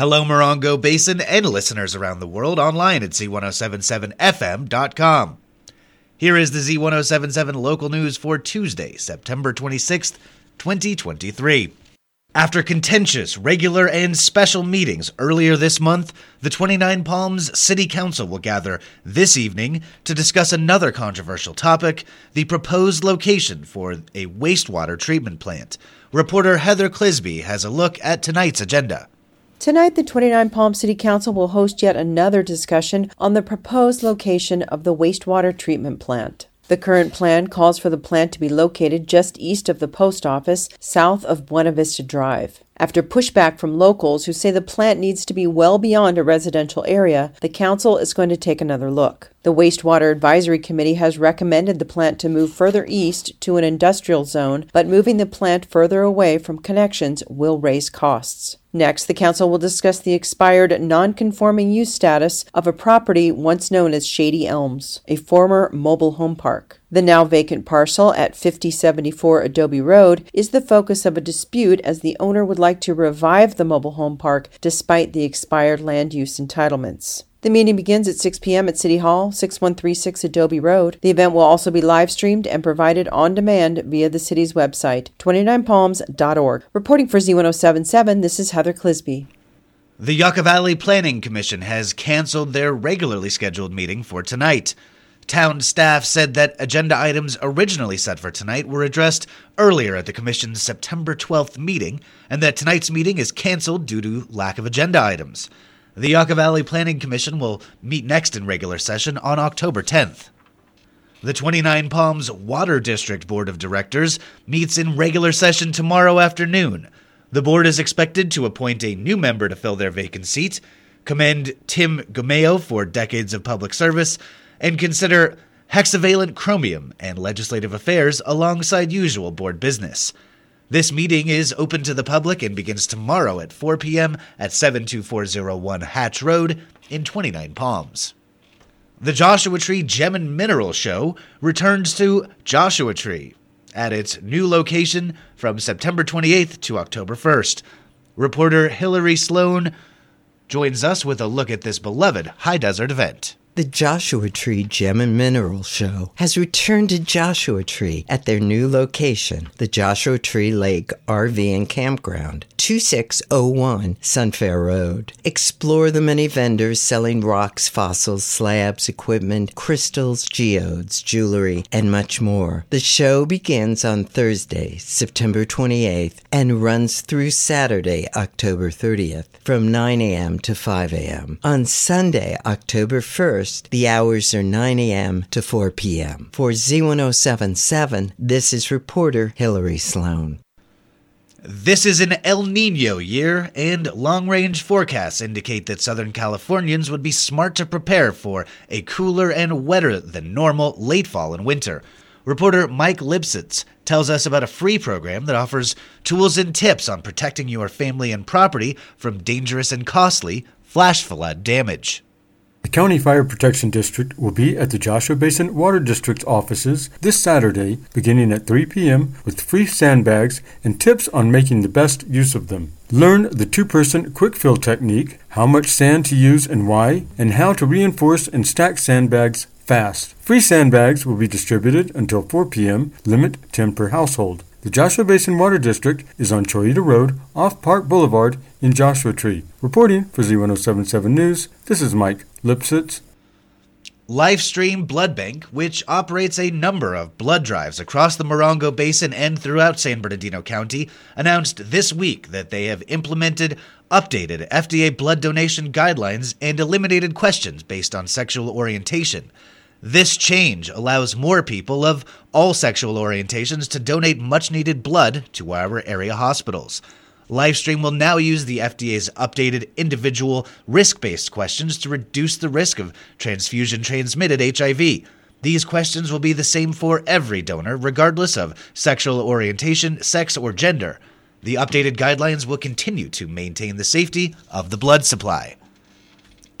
Hello, Morongo Basin and listeners around the world online at Z1077FM.com. Here is the Z1077 local news for Tuesday, September 26th, 2023. After contentious, regular, and special meetings earlier this month, the 29 Palms City Council will gather this evening to discuss another controversial topic the proposed location for a wastewater treatment plant. Reporter Heather Clisby has a look at tonight's agenda. Tonight, the 29 Palm City Council will host yet another discussion on the proposed location of the wastewater treatment plant. The current plan calls for the plant to be located just east of the post office, south of Buena Vista Drive. After pushback from locals who say the plant needs to be well beyond a residential area, the council is going to take another look. The Wastewater Advisory Committee has recommended the plant to move further east to an industrial zone, but moving the plant further away from connections will raise costs. Next, the Council will discuss the expired non-conforming use status of a property once known as Shady Elms, a former mobile home park. The now vacant parcel at 5074 Adobe Road is the focus of a dispute as the owner would like to revive the mobile home park despite the expired land use entitlements. The meeting begins at 6 p.m. at City Hall, 6136 Adobe Road. The event will also be live streamed and provided on demand via the city's website, 29palms.org. Reporting for Z1077, this is Heather Clisby. The Yucca Valley Planning Commission has canceled their regularly scheduled meeting for tonight. Town staff said that agenda items originally set for tonight were addressed earlier at the Commission's September 12th meeting, and that tonight's meeting is canceled due to lack of agenda items. The Yucca Valley Planning Commission will meet next in regular session on October 10th. The 29 Palms Water District Board of Directors meets in regular session tomorrow afternoon. The board is expected to appoint a new member to fill their vacant seat, commend Tim Gumeo for decades of public service, and consider hexavalent chromium and legislative affairs alongside usual board business. This meeting is open to the public and begins tomorrow at 4 p.m. at 72401 Hatch Road in 29 Palms. The Joshua Tree Gem and Mineral Show returns to Joshua Tree at its new location from September 28th to October 1st. Reporter Hillary Sloan joins us with a look at this beloved high desert event. The Joshua Tree Gem and Mineral Show has returned to Joshua Tree at their new location, the Joshua Tree Lake RV and Campground, 2601 Sunfair Road. Explore the many vendors selling rocks, fossils, slabs, equipment, crystals, geodes, jewelry, and much more. The show begins on Thursday, September 28th, and runs through Saturday, October 30th, from 9 a.m. to 5 a.m. On Sunday, October 1st, the hours are 9 a.m. to 4 p.m. For Z1077, this is reporter Hillary Sloan. This is an El Nino year, and long range forecasts indicate that Southern Californians would be smart to prepare for a cooler and wetter than normal late fall and winter. Reporter Mike Lipsitz tells us about a free program that offers tools and tips on protecting your family and property from dangerous and costly flash flood damage. The County Fire Protection District will be at the Joshua Basin Water District offices this Saturday beginning at 3 p.m. with free sandbags and tips on making the best use of them. Learn the two person quick fill technique, how much sand to use and why, and how to reinforce and stack sandbags fast. Free sandbags will be distributed until 4 p.m., limit 10 per household. The Joshua Basin Water District is on Chollita Road, off Park Boulevard in Joshua Tree. Reporting for Z1077 News, this is Mike Lipsitz. Lifestream Blood Bank, which operates a number of blood drives across the Morongo Basin and throughout San Bernardino County, announced this week that they have implemented updated FDA blood donation guidelines and eliminated questions based on sexual orientation. This change allows more people of all sexual orientations to donate much needed blood to our area hospitals. Lifestream will now use the FDA's updated individual risk based questions to reduce the risk of transfusion transmitted HIV. These questions will be the same for every donor, regardless of sexual orientation, sex, or gender. The updated guidelines will continue to maintain the safety of the blood supply.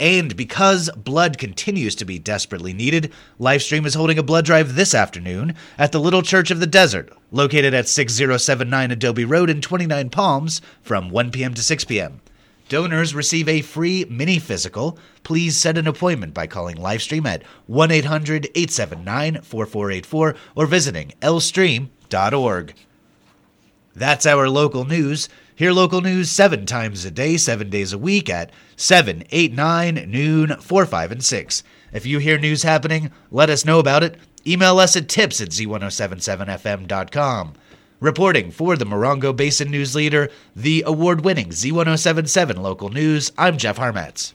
And because blood continues to be desperately needed, Lifestream is holding a blood drive this afternoon at the Little Church of the Desert, located at 6079 Adobe Road in 29 Palms, from 1 p.m. to 6 p.m. Donors receive a free mini physical. Please set an appointment by calling Lifestream at 1 800 879 4484 or visiting lstream.org. That's our local news. Hear local news seven times a day, seven days a week at 7, 8, 9, noon, 4, 5, and 6. If you hear news happening, let us know about it. Email us at tips at z1077fm.com. Reporting for the Morongo Basin News Leader, the award winning Z1077 Local News, I'm Jeff Harmetz.